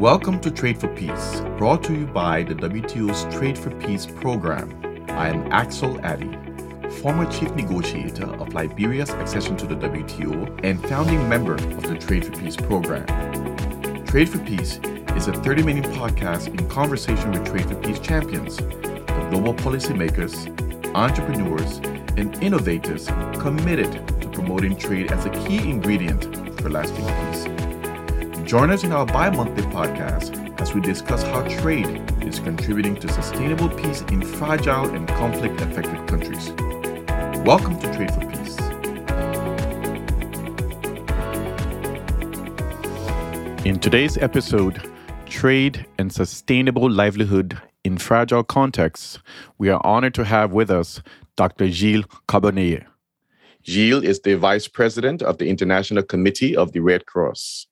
Welcome to Trade for Peace, brought to you by the WTO's Trade for Peace program. I am Axel Addy, former chief negotiator of Liberia's accession to the WTO and founding member of the Trade for Peace program. Trade for Peace is a 30 minute podcast in conversation with Trade for Peace champions, the global policymakers, entrepreneurs, and innovators committed to promoting trade as a key ingredient for lasting peace. Join us in our bi monthly podcast as we discuss how trade is contributing to sustainable peace in fragile and conflict affected countries. Welcome to Trade for Peace. In today's episode, Trade and Sustainable Livelihood in Fragile Contexts, we are honored to have with us Dr. Gilles Carbonnier. Gilles is the Vice President of the International Committee of the Red Cross.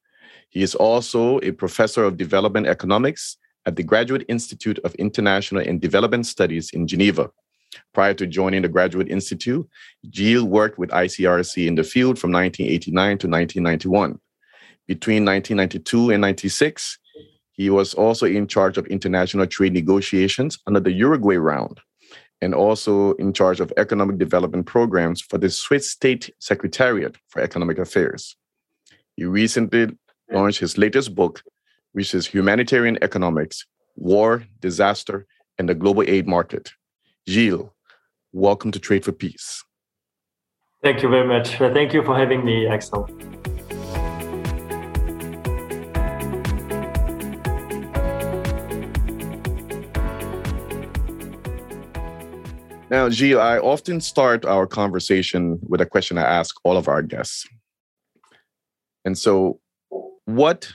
He is also a professor of development economics at the Graduate Institute of International and Development Studies in Geneva. Prior to joining the Graduate Institute, Gilles worked with ICRC in the field from 1989 to 1991. Between 1992 and 96, he was also in charge of international trade negotiations under the Uruguay round and also in charge of economic development programs for the Swiss State Secretariat for Economic Affairs. He recently launched his latest book, which is Humanitarian Economics War, Disaster, and the Global Aid Market. Gilles, welcome to Trade for Peace. Thank you very much. Thank you for having me, Axel. Now, Gilles, I often start our conversation with a question I ask all of our guests. And so, what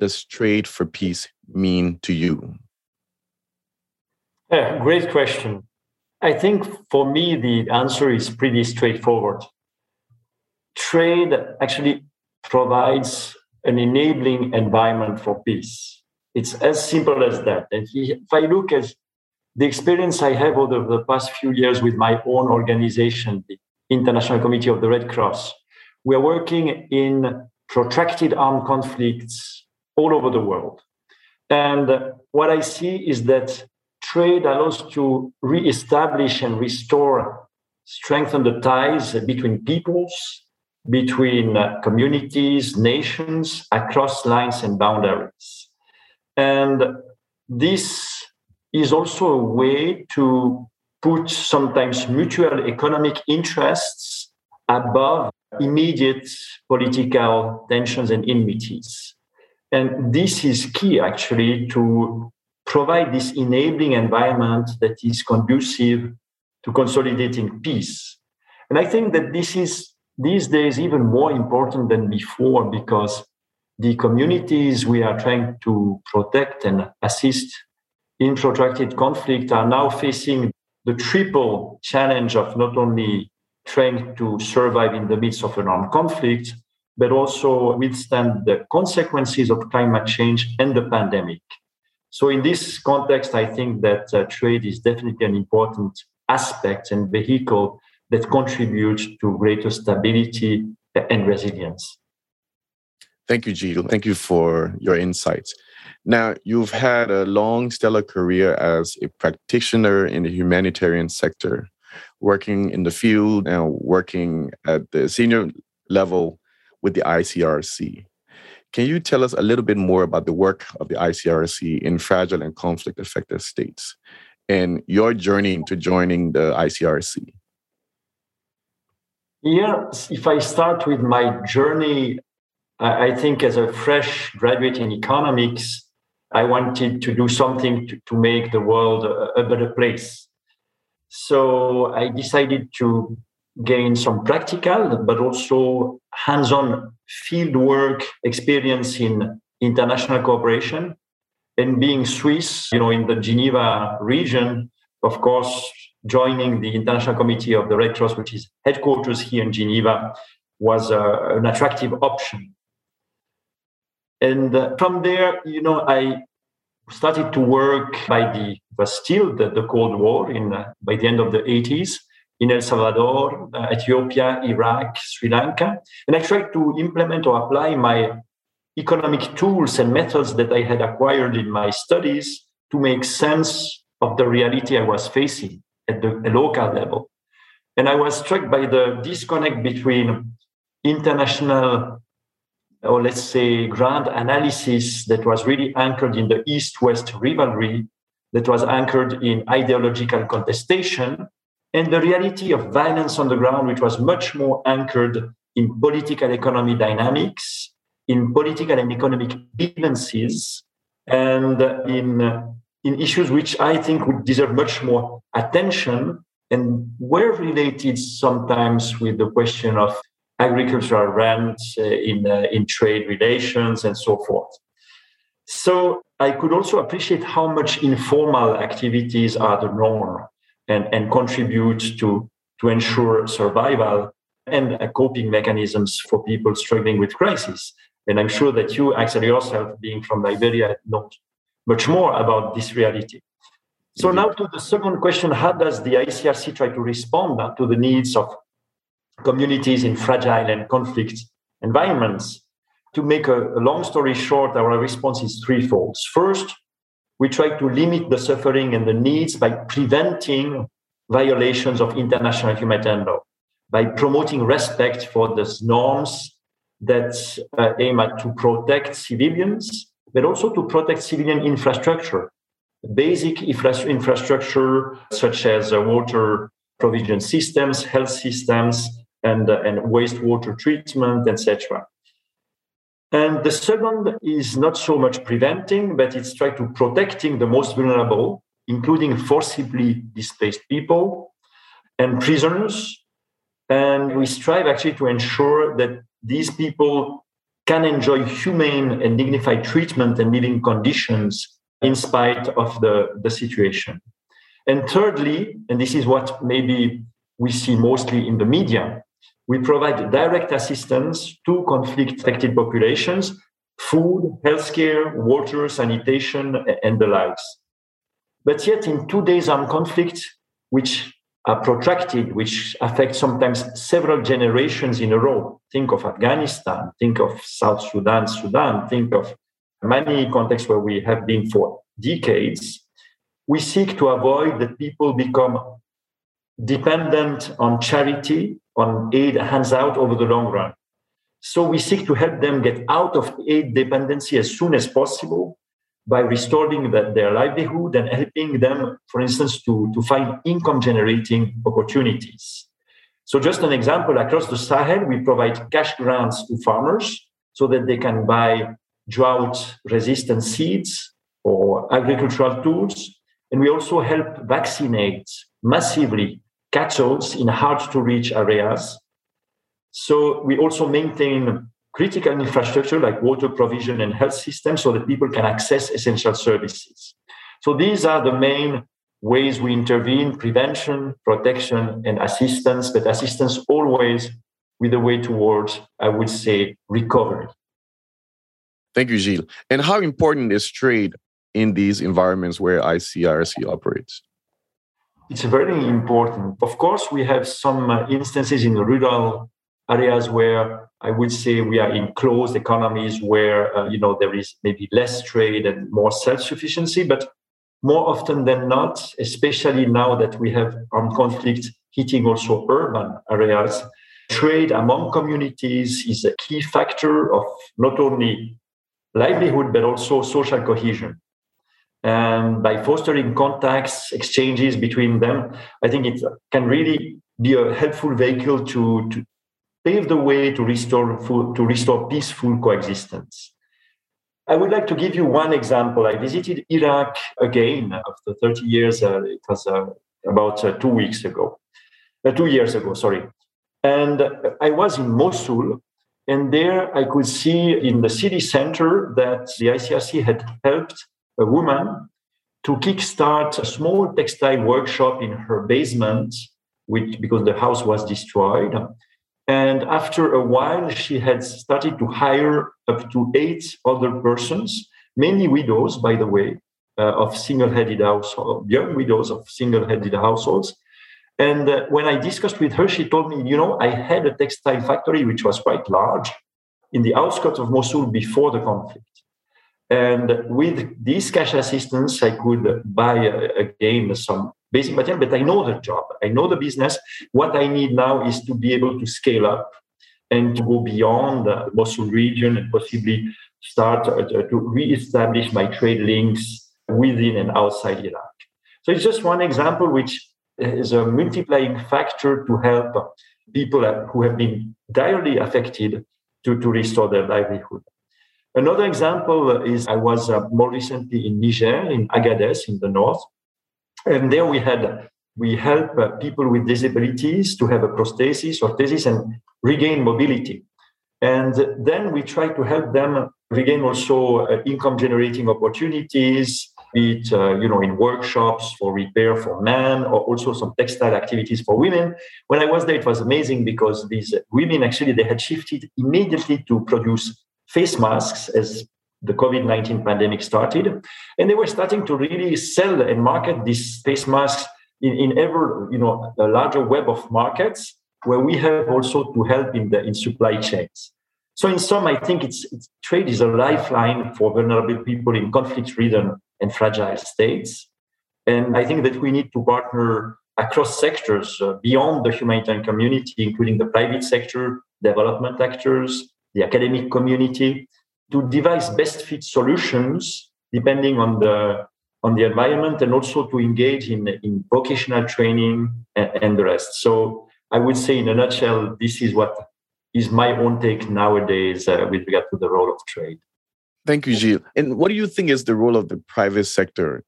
does trade for peace mean to you? Yeah, great question. I think for me, the answer is pretty straightforward. Trade actually provides an enabling environment for peace. It's as simple as that. And if I look at the experience I have over the past few years with my own organization, the International Committee of the Red Cross, we are working in protracted armed conflicts all over the world. And what I see is that trade allows to re-establish and restore, strengthen the ties between peoples, between uh, communities, nations, across lines and boundaries. And this is also a way to put sometimes mutual economic interests above immediate political tensions and enmities. And this is key actually to provide this enabling environment that is conducive to consolidating peace. And I think that this is these days even more important than before because the communities we are trying to protect and assist in protracted conflict are now facing the triple challenge of not only trying to survive in the midst of an armed conflict, but also withstand the consequences of climate change and the pandemic. So, in this context, I think that uh, trade is definitely an important aspect and vehicle that contributes to greater stability and resilience. Thank you, Gilles. Thank you for your insights. Now, you've had a long, stellar career as a practitioner in the humanitarian sector, working in the field and working at the senior level with the ICRC. Can you tell us a little bit more about the work of the ICRC in fragile and conflict affected states and your journey to joining the ICRC? Here, if I start with my journey, I think as a fresh graduate in economics, I wanted to do something to, to make the world a, a better place. So I decided to gain some practical but also hands-on field work experience in international cooperation. And being swiss you know in the geneva region of course joining the international committee of the red cross which is headquarters here in geneva was uh, an attractive option. And uh, from there, you know, I started to work by the was still the, the Cold War in uh, by the end of the 80s in El Salvador, uh, Ethiopia, Iraq, Sri Lanka, and I tried to implement or apply my economic tools and methods that I had acquired in my studies to make sense of the reality I was facing at the local level. And I was struck by the disconnect between international, or let's say, grand analysis that was really anchored in the East West rivalry, that was anchored in ideological contestation, and the reality of violence on the ground, which was much more anchored in political economy dynamics, in political and economic grievances, and in, in issues which I think would deserve much more attention and were related sometimes with the question of agricultural rents uh, in, uh, in trade relations and so forth. So I could also appreciate how much informal activities are the norm and, and contribute to, to ensure survival and coping mechanisms for people struggling with crisis. And I'm sure that you, actually yourself, being from Liberia, know much more about this reality. So now to the second question, how does the ICRC try to respond to the needs of communities in fragile and conflict environments? To make a, a long story short, our response is threefold. First, we try to limit the suffering and the needs by preventing violations of international humanitarian law, by promoting respect for those norms that uh, aim at to protect civilians, but also to protect civilian infrastructure, basic infra- infrastructure such as uh, water provision systems, health systems, and, uh, and wastewater treatment, etc. And the second is not so much preventing, but it's trying to protecting the most vulnerable, including forcibly displaced people and prisoners. And we strive actually to ensure that these people can enjoy humane and dignified treatment and living conditions in spite of the, the situation. And thirdly, and this is what maybe we see mostly in the media, we provide direct assistance to conflict affected populations, food, healthcare, water, sanitation, and the likes. But yet, in two days armed conflict, which are protracted, which affect sometimes several generations in a row, think of Afghanistan, think of South Sudan, Sudan, think of many contexts where we have been for decades, we seek to avoid that people become dependent on charity, on aid hands out over the long run. So we seek to help them get out of aid dependency as soon as possible by restoring the, their livelihood and helping them, for instance, to, to find income generating opportunities. So, just an example across the Sahel, we provide cash grants to farmers so that they can buy drought resistant seeds or agricultural tools. And we also help vaccinate massively cattle in hard to reach areas. So we also maintain critical infrastructure like water provision and health systems so that people can access essential services. So these are the main ways we intervene prevention, protection, and assistance, but assistance always with a way towards, I would say, recovery. Thank you, Gilles. And how important is trade in these environments where ICRC operates? It's very important. Of course, we have some uh, instances in rural areas where I would say we are in closed economies where uh, you know there is maybe less trade and more self-sufficiency, but more often than not, especially now that we have armed conflict hitting also urban areas, trade among communities is a key factor of not only livelihood but also social cohesion. And by fostering contacts, exchanges between them, I think it can really be a helpful vehicle to, to pave the way to restore full, to restore peaceful coexistence. I would like to give you one example. I visited Iraq again after 30 years. Uh, it was uh, about uh, two weeks ago, uh, two years ago, sorry. And I was in Mosul, and there I could see in the city center that the ICRC had helped a woman to kickstart a small textile workshop in her basement, which because the house was destroyed. And after a while, she had started to hire up to eight other persons, mainly widows, by the way, uh, of single-headed households, young widows of single-headed households. And uh, when I discussed with her, she told me, you know, I had a textile factory which was quite large in the outskirts of Mosul before the conflict. And with this cash assistance, I could buy again some basic material, but I know the job, I know the business. What I need now is to be able to scale up and to go beyond the Mosul region and possibly start to re-establish my trade links within and outside Iraq. So it's just one example which is a multiplying factor to help people who have been direly affected to, to restore their livelihood. Another example is I was uh, more recently in Niger, in Agadez, in the north, and there we had we help uh, people with disabilities to have a prosthesis, orthesis, and regain mobility. And then we try to help them regain also uh, income generating opportunities, be it uh, you know in workshops for repair for men or also some textile activities for women. When I was there, it was amazing because these women actually they had shifted immediately to produce face masks as the COVID 19 pandemic started. And they were starting to really sell and market these face masks in, in ever you know, a larger web of markets where we have also to help in the in supply chains. So in sum, I think it's, it's trade is a lifeline for vulnerable people in conflict-ridden and fragile states. And I think that we need to partner across sectors uh, beyond the humanitarian community, including the private sector, development actors, the academic community, to devise best fit solutions depending on the on the environment and also to engage in, in vocational training and, and the rest. So I would say in a nutshell, this is what is my own take nowadays uh, with regard to the role of trade. Thank you, Gilles. And what do you think is the role of the private sector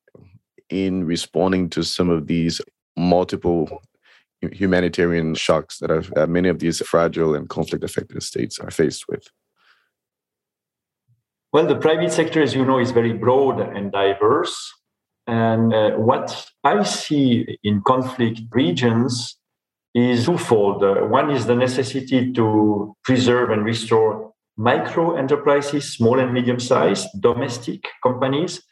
in responding to some of these multiple humanitarian shocks that are, uh, many of these fragile and conflict affected states are faced with? Well, the private sector, as you know, is very broad and diverse. And uh, what I see in conflict regions is twofold. Uh, one is the necessity to preserve and restore micro enterprises, small and medium sized domestic companies.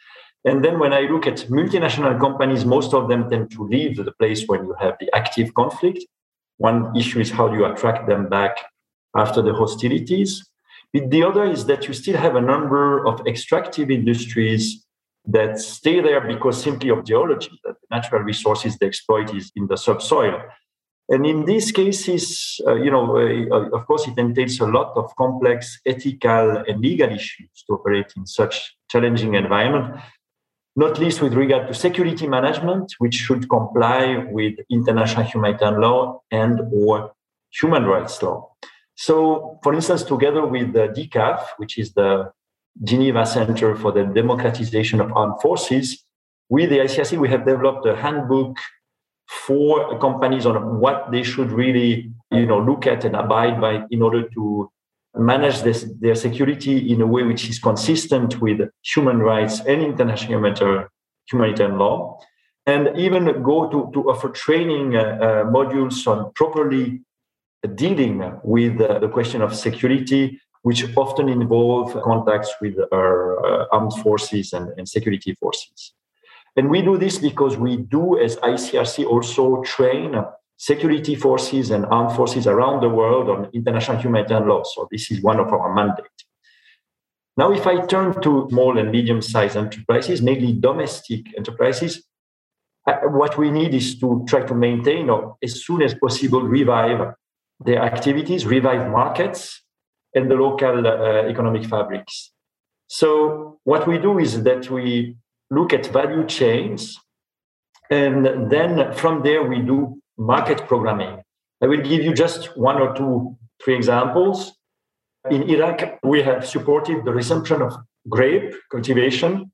And then when I look at multinational companies, most of them tend to leave the place when you have the active conflict. One issue is how do you attract them back after the hostilities. But the other is that you still have a number of extractive industries that stay there because simply of geology, that the natural resources they exploit is in the subsoil. And in these cases, uh, you know, uh, of course, it entails a lot of complex ethical and legal issues to operate in such challenging environment, not least with regard to security management, which should comply with international humanitarian law and or human rights law. So, for instance, together with the DCAF, which is the Geneva Center for the Democratization of Armed Forces, with the ICRC, we have developed a handbook for companies on what they should really you know look at and abide by in order to manage this, their security in a way which is consistent with human rights and international humanitarian, law and even go to, to offer training uh, uh, modules on properly dealing with uh, the question of security which often involve contacts with our uh, armed forces and, and security forces. And we do this because we do, as ICRC, also train security forces and armed forces around the world on international humanitarian law. So this is one of our mandates. Now, if I turn to small and medium-sized enterprises, mainly domestic enterprises, what we need is to try to maintain or as soon as possible revive their activities, revive markets and the local uh, economic fabrics. So what we do is that we look at value chains. And then from there, we do market programming. I will give you just one or two, three examples. In Iraq, we have supported the resumption of grape cultivation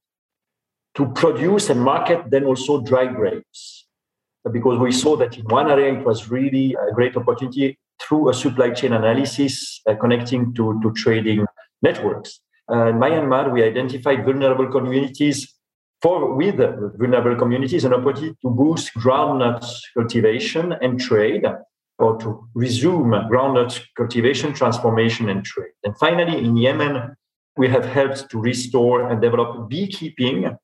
to produce and market then also dry grapes. Because we saw that in one area it was really a great opportunity through a supply chain analysis uh, connecting to, to trading networks. Uh, in Myanmar, we identified vulnerable communities for with vulnerable communities an opportunity to boost groundnut cultivation and trade or to resume groundnut cultivation, transformation, and trade. And finally, in Yemen, we have helped to restore and develop beekeeping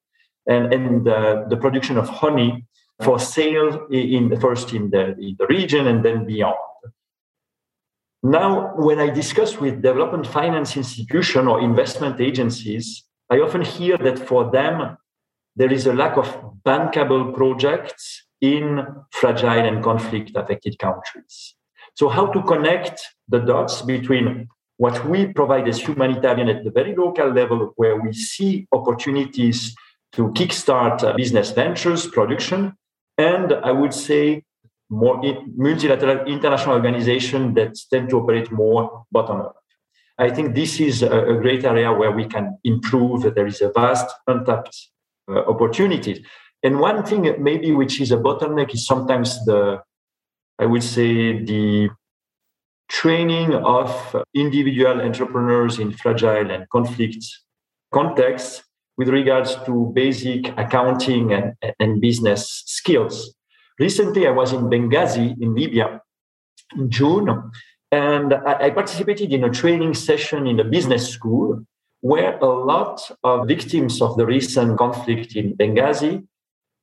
and, and uh, the production of honey for sale in the first in the, in the region and then beyond. Now, when I discuss with development finance institution or investment agencies, I often hear that for them, there is a lack of bankable projects in fragile and conflict affected countries. So, how to connect the dots between what we provide as humanitarian at the very local level, where we see opportunities to kickstart business ventures, production, and I would say more multilateral international organizations that tend to operate more bottom up. I think this is a, great area where we can improve. There is a vast untapped Uh, opportunities. And one thing maybe which is a bottleneck is sometimes the, I would say the training of individual entrepreneurs in fragile and conflict contexts with regards to basic accounting and, and business skills. Recently, I was in Benghazi in Libya in June, and I, I participated in a training session in a business school where a lot of victims of the recent conflict in Benghazi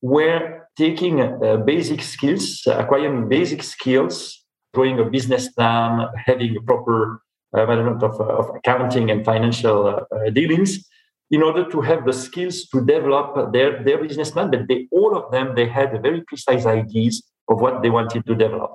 were taking uh, basic skills, acquiring basic skills, drawing a business plan, having a proper uh, management of, uh, of accounting and financial uh, dealings, in order to have the skills to develop their, their business plan. But they, all of them, they had very precise ideas of what they wanted to develop.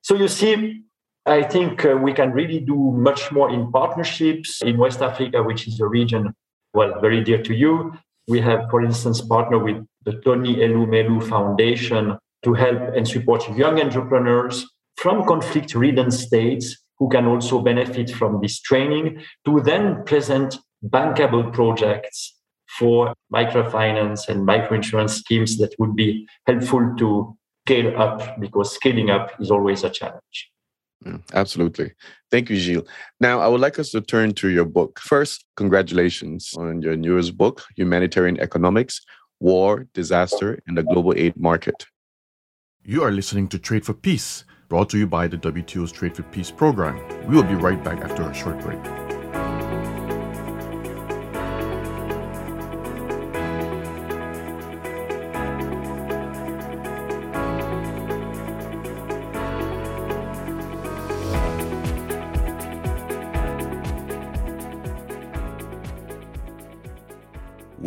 So you see, I think uh, we can really do much more in partnerships in West Africa, which is a region, well, very dear to you. We have, for instance, partnered with the Tony Elumelu Foundation to help and support young entrepreneurs from conflict-ridden states who can also benefit from this training to then present bankable projects for microfinance and microinsurance schemes that would be helpful to scale up because scaling up is always a challenge. Mm, absolutely. Thank you, Gilles. Now, I would like us to turn to your book. First, congratulations on your newest book, Humanitarian Economics War, Disaster, and the Global Aid Market. You are listening to Trade for Peace, brought to you by the WTO's Trade for Peace program. We will be right back after a short break.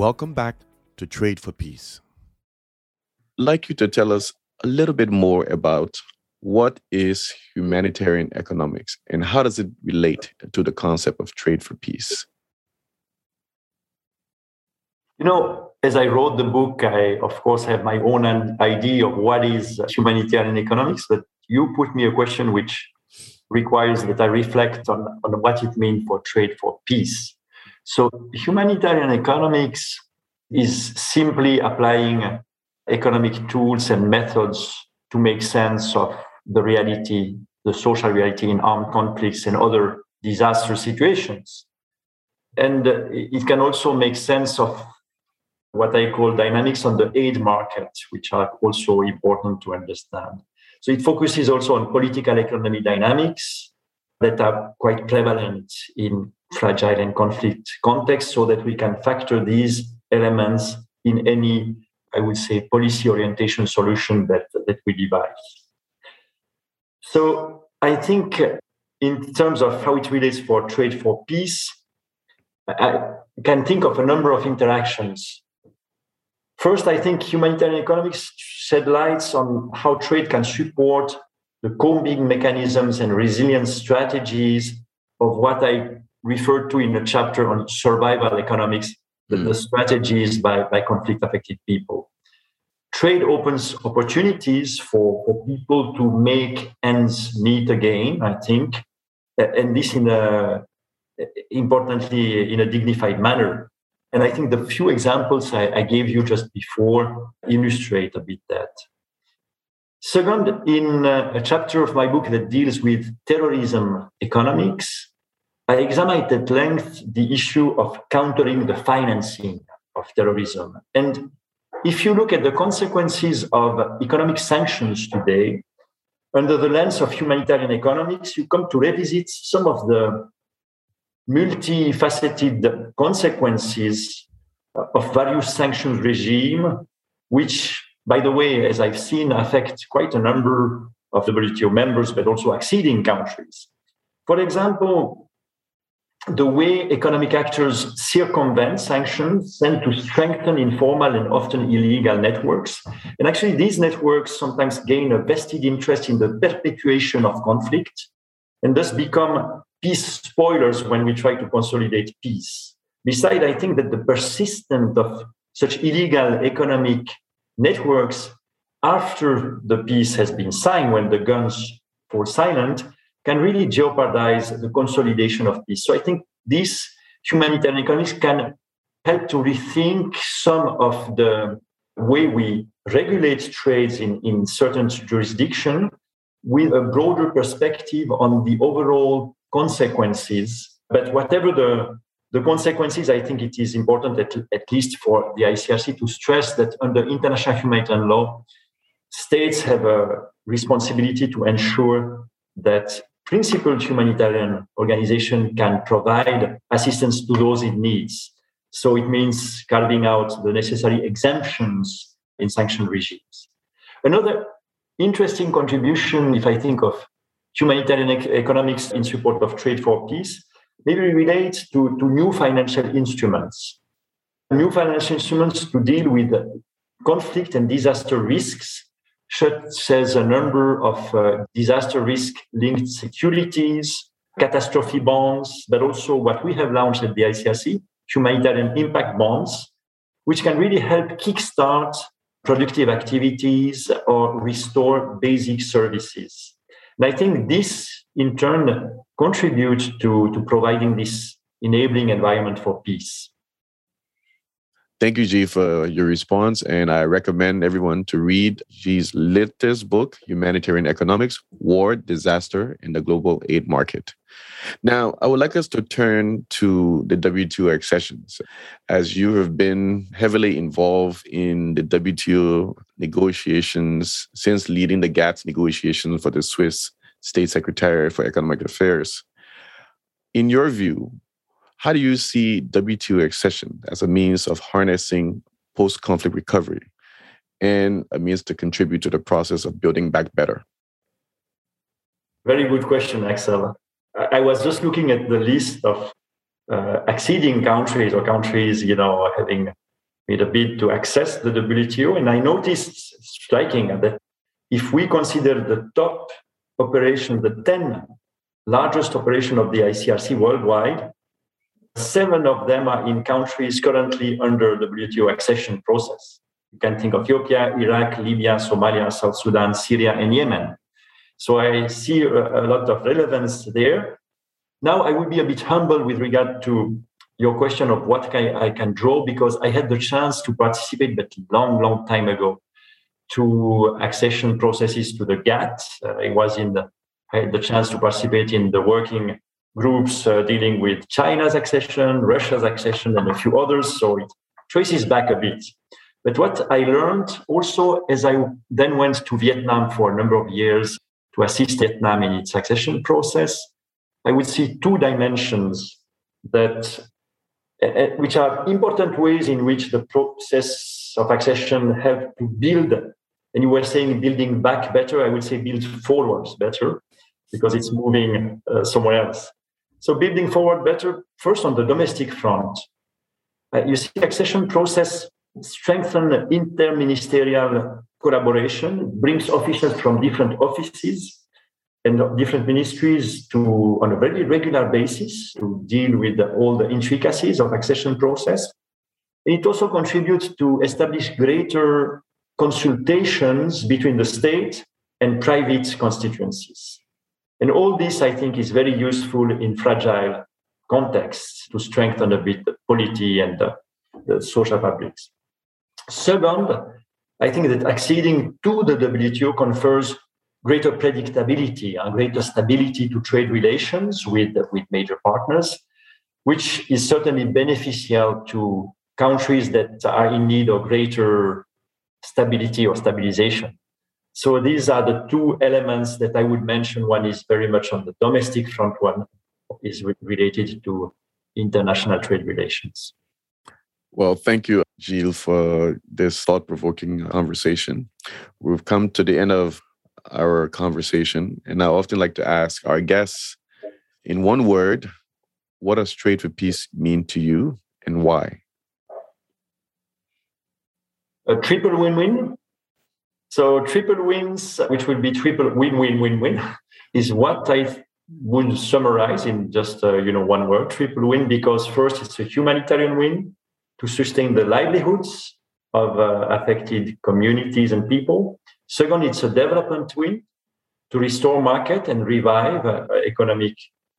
Welcome back to Trade for Peace. I'd like you to tell us a little bit more about what is humanitarian economics and how does it relate to the concept of trade for peace? You know, as I wrote the book, I of course have my own idea of what is humanitarian economics, but you put me a question which requires that I reflect on, on what it means for trade for peace. So humanitarian economics is simply applying economic tools and methods to make sense of the reality, the social reality in armed conflicts and other disaster situations. And it can also make sense of what I call dynamics on the aid market, which are also important to understand. So it focuses also on political economy dynamics that are quite prevalent in fragile and conflict contexts so that we can factor these elements in any, I would say, policy orientation solution that, that we devise. So I think in terms of how it relates for trade for peace, I can think of a number of interactions. First, I think humanitarian economics shed lights on how trade can support the coping mechanisms and resilience strategies of what I referred to in a chapter on survival economics, mm. the strategies by, by conflict affected people. Trade opens opportunities for, for people to make ends meet again, I think, and this in a importantly in a dignified manner. And I think the few examples I, I gave you just before illustrate a bit that. Second, in uh, a chapter of my book that deals with terrorism economics, I examined at length the issue of countering the financing of terrorism. And if you look at the consequences of economic sanctions today, under the lens of humanitarian economics, you come to revisit some of the multifaceted consequences of various sanctions regime, which, by the way, as I've seen, affect quite a number of WTO members, but also acceding countries. For example, the way economic actors circumvent sanctions tend to strengthen informal and often illegal networks. And actually, these networks sometimes gain a vested interest in the perpetuation of conflict and thus become peace spoilers when we try to consolidate peace. Besides, I think that the persistence of such illegal economic networks after the peace has been signed, when the guns fall silent, can really jeopardize the consolidation of peace. So I think this humanitarian economics can help to rethink some of the way we regulate trades in, in certain jurisdiction with a broader perspective on the overall consequences. But whatever the, the consequences, I think it is important, at, at least for the ICRC, to stress that under international humanitarian law, states have a responsibility to ensure that principled humanitarian organization can provide assistance to those it needs. So it means carving out the necessary exemptions in sanction regimes. Another interesting contribution, if I think of humanitarian economics in support of trade for peace, maybe relates to, to new financial instruments. New financial instruments to deal with conflict and disaster risks such as a number of uh, disaster risk linked securities, catastrophe bonds, but also what we have launched at the ICRC, humanitarian impact bonds, which can really help kickstart productive activities or restore basic services. And I think this in turn contributes to, to providing this enabling environment for peace. Thank you, Gilles, for your response. And I recommend everyone to read Gilles's latest book, Humanitarian Economics War, Disaster, and the Global Aid Market. Now, I would like us to turn to the WTO accessions. As you have been heavily involved in the WTO negotiations since leading the GATT negotiations for the Swiss State Secretary for Economic Affairs. In your view, how do you see WTO accession as a means of harnessing post conflict recovery and a means to contribute to the process of building back better? Very good question, Axel. I was just looking at the list of uh, acceding countries or countries, you know, having made a bid to access the WTO, and I noticed striking that if we consider the top operation, the 10 largest operation of the ICRC worldwide, Seven of them are in countries currently under WTO accession process. You can think of Ethiopia, Iraq, Libya, Somalia, South Sudan, Syria, and Yemen. So I see a, lot of relevance there. Now I will be a bit humble with regard to your question of what I can draw because I had the chance to participate, but long, long time ago, to accession processes to the GATT. Uh, I was in the, had the chance to participate in the working groups uh, dealing with China's accession, Russia's accession, and a few others. So it traces back a bit. But what I learned also as I then went to Vietnam for a number of years to assist Vietnam in its accession process, I would see two dimensions that uh, uh which are important ways in which the process of accession have to build. And you were saying building back better. I would say build forwards better because it's moving uh, somewhere else. So building forward better, first on the domestic front, uh, you see accession process strengthen interministerial collaboration, brings officials from different offices and different ministries to on a very regular basis to deal with all the intricacies of accession process. It also contributes to establish greater consultations between the state and private constituencies. And all this, I think, is very useful in fragile contexts to strengthen a bit the polity and the, the social fabrics. Second, I think that acceding to the WTO confers greater predictability and greater stability to trade relations with, with major partners, which is certainly beneficial to countries that are in need of greater stability or stabilization. So these are the two elements that I would mention. One is very much on the domestic front, one is related to international trade relations. Well, thank you, Gilles, for this thought provoking conversation. We've come to the end of our conversation, and I often like to ask our guests In one word, what does trade for peace mean to you and why? A triple win win. So, triple wins, which will be triple win win win win, is what I would summarize in just uh, you know one word. Triple win because first it's a humanitarian win to sustain the livelihoods of uh, affected communities and people. Second it's a development win to restore market and revive uh, economic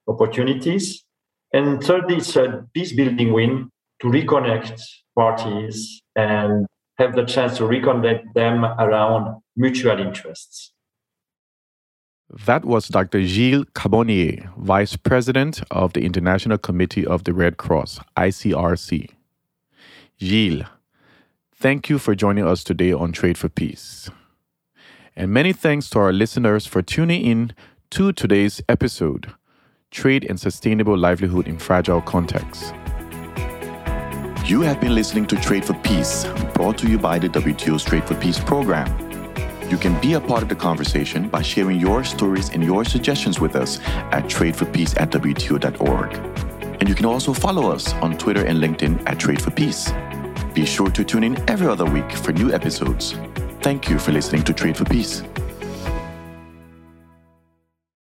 opportunities. And third it's a peace building win to reconnect parties and have the chance to reconnect them around mutual interests that was Dr. Gilles Carbonnier, Vice President of the International Committee of the Red Cross, ICRC. Gilles, thank you for joining us today on Trade for Peace. And many thanks to our listeners for tuning in to today's episode Trade and Sustainable Livelihood in Fragile Contexts. You have been listening to Trade for Peace, brought to you by the WTO's Trade for Peace program. You can be a part of the conversation by sharing your stories and your suggestions with us at tradeforpeace at WTO.org. And you can also follow us on Twitter and LinkedIn at Trade for Peace. Be sure to tune in every other week for new episodes. Thank you for listening to Trade for Peace.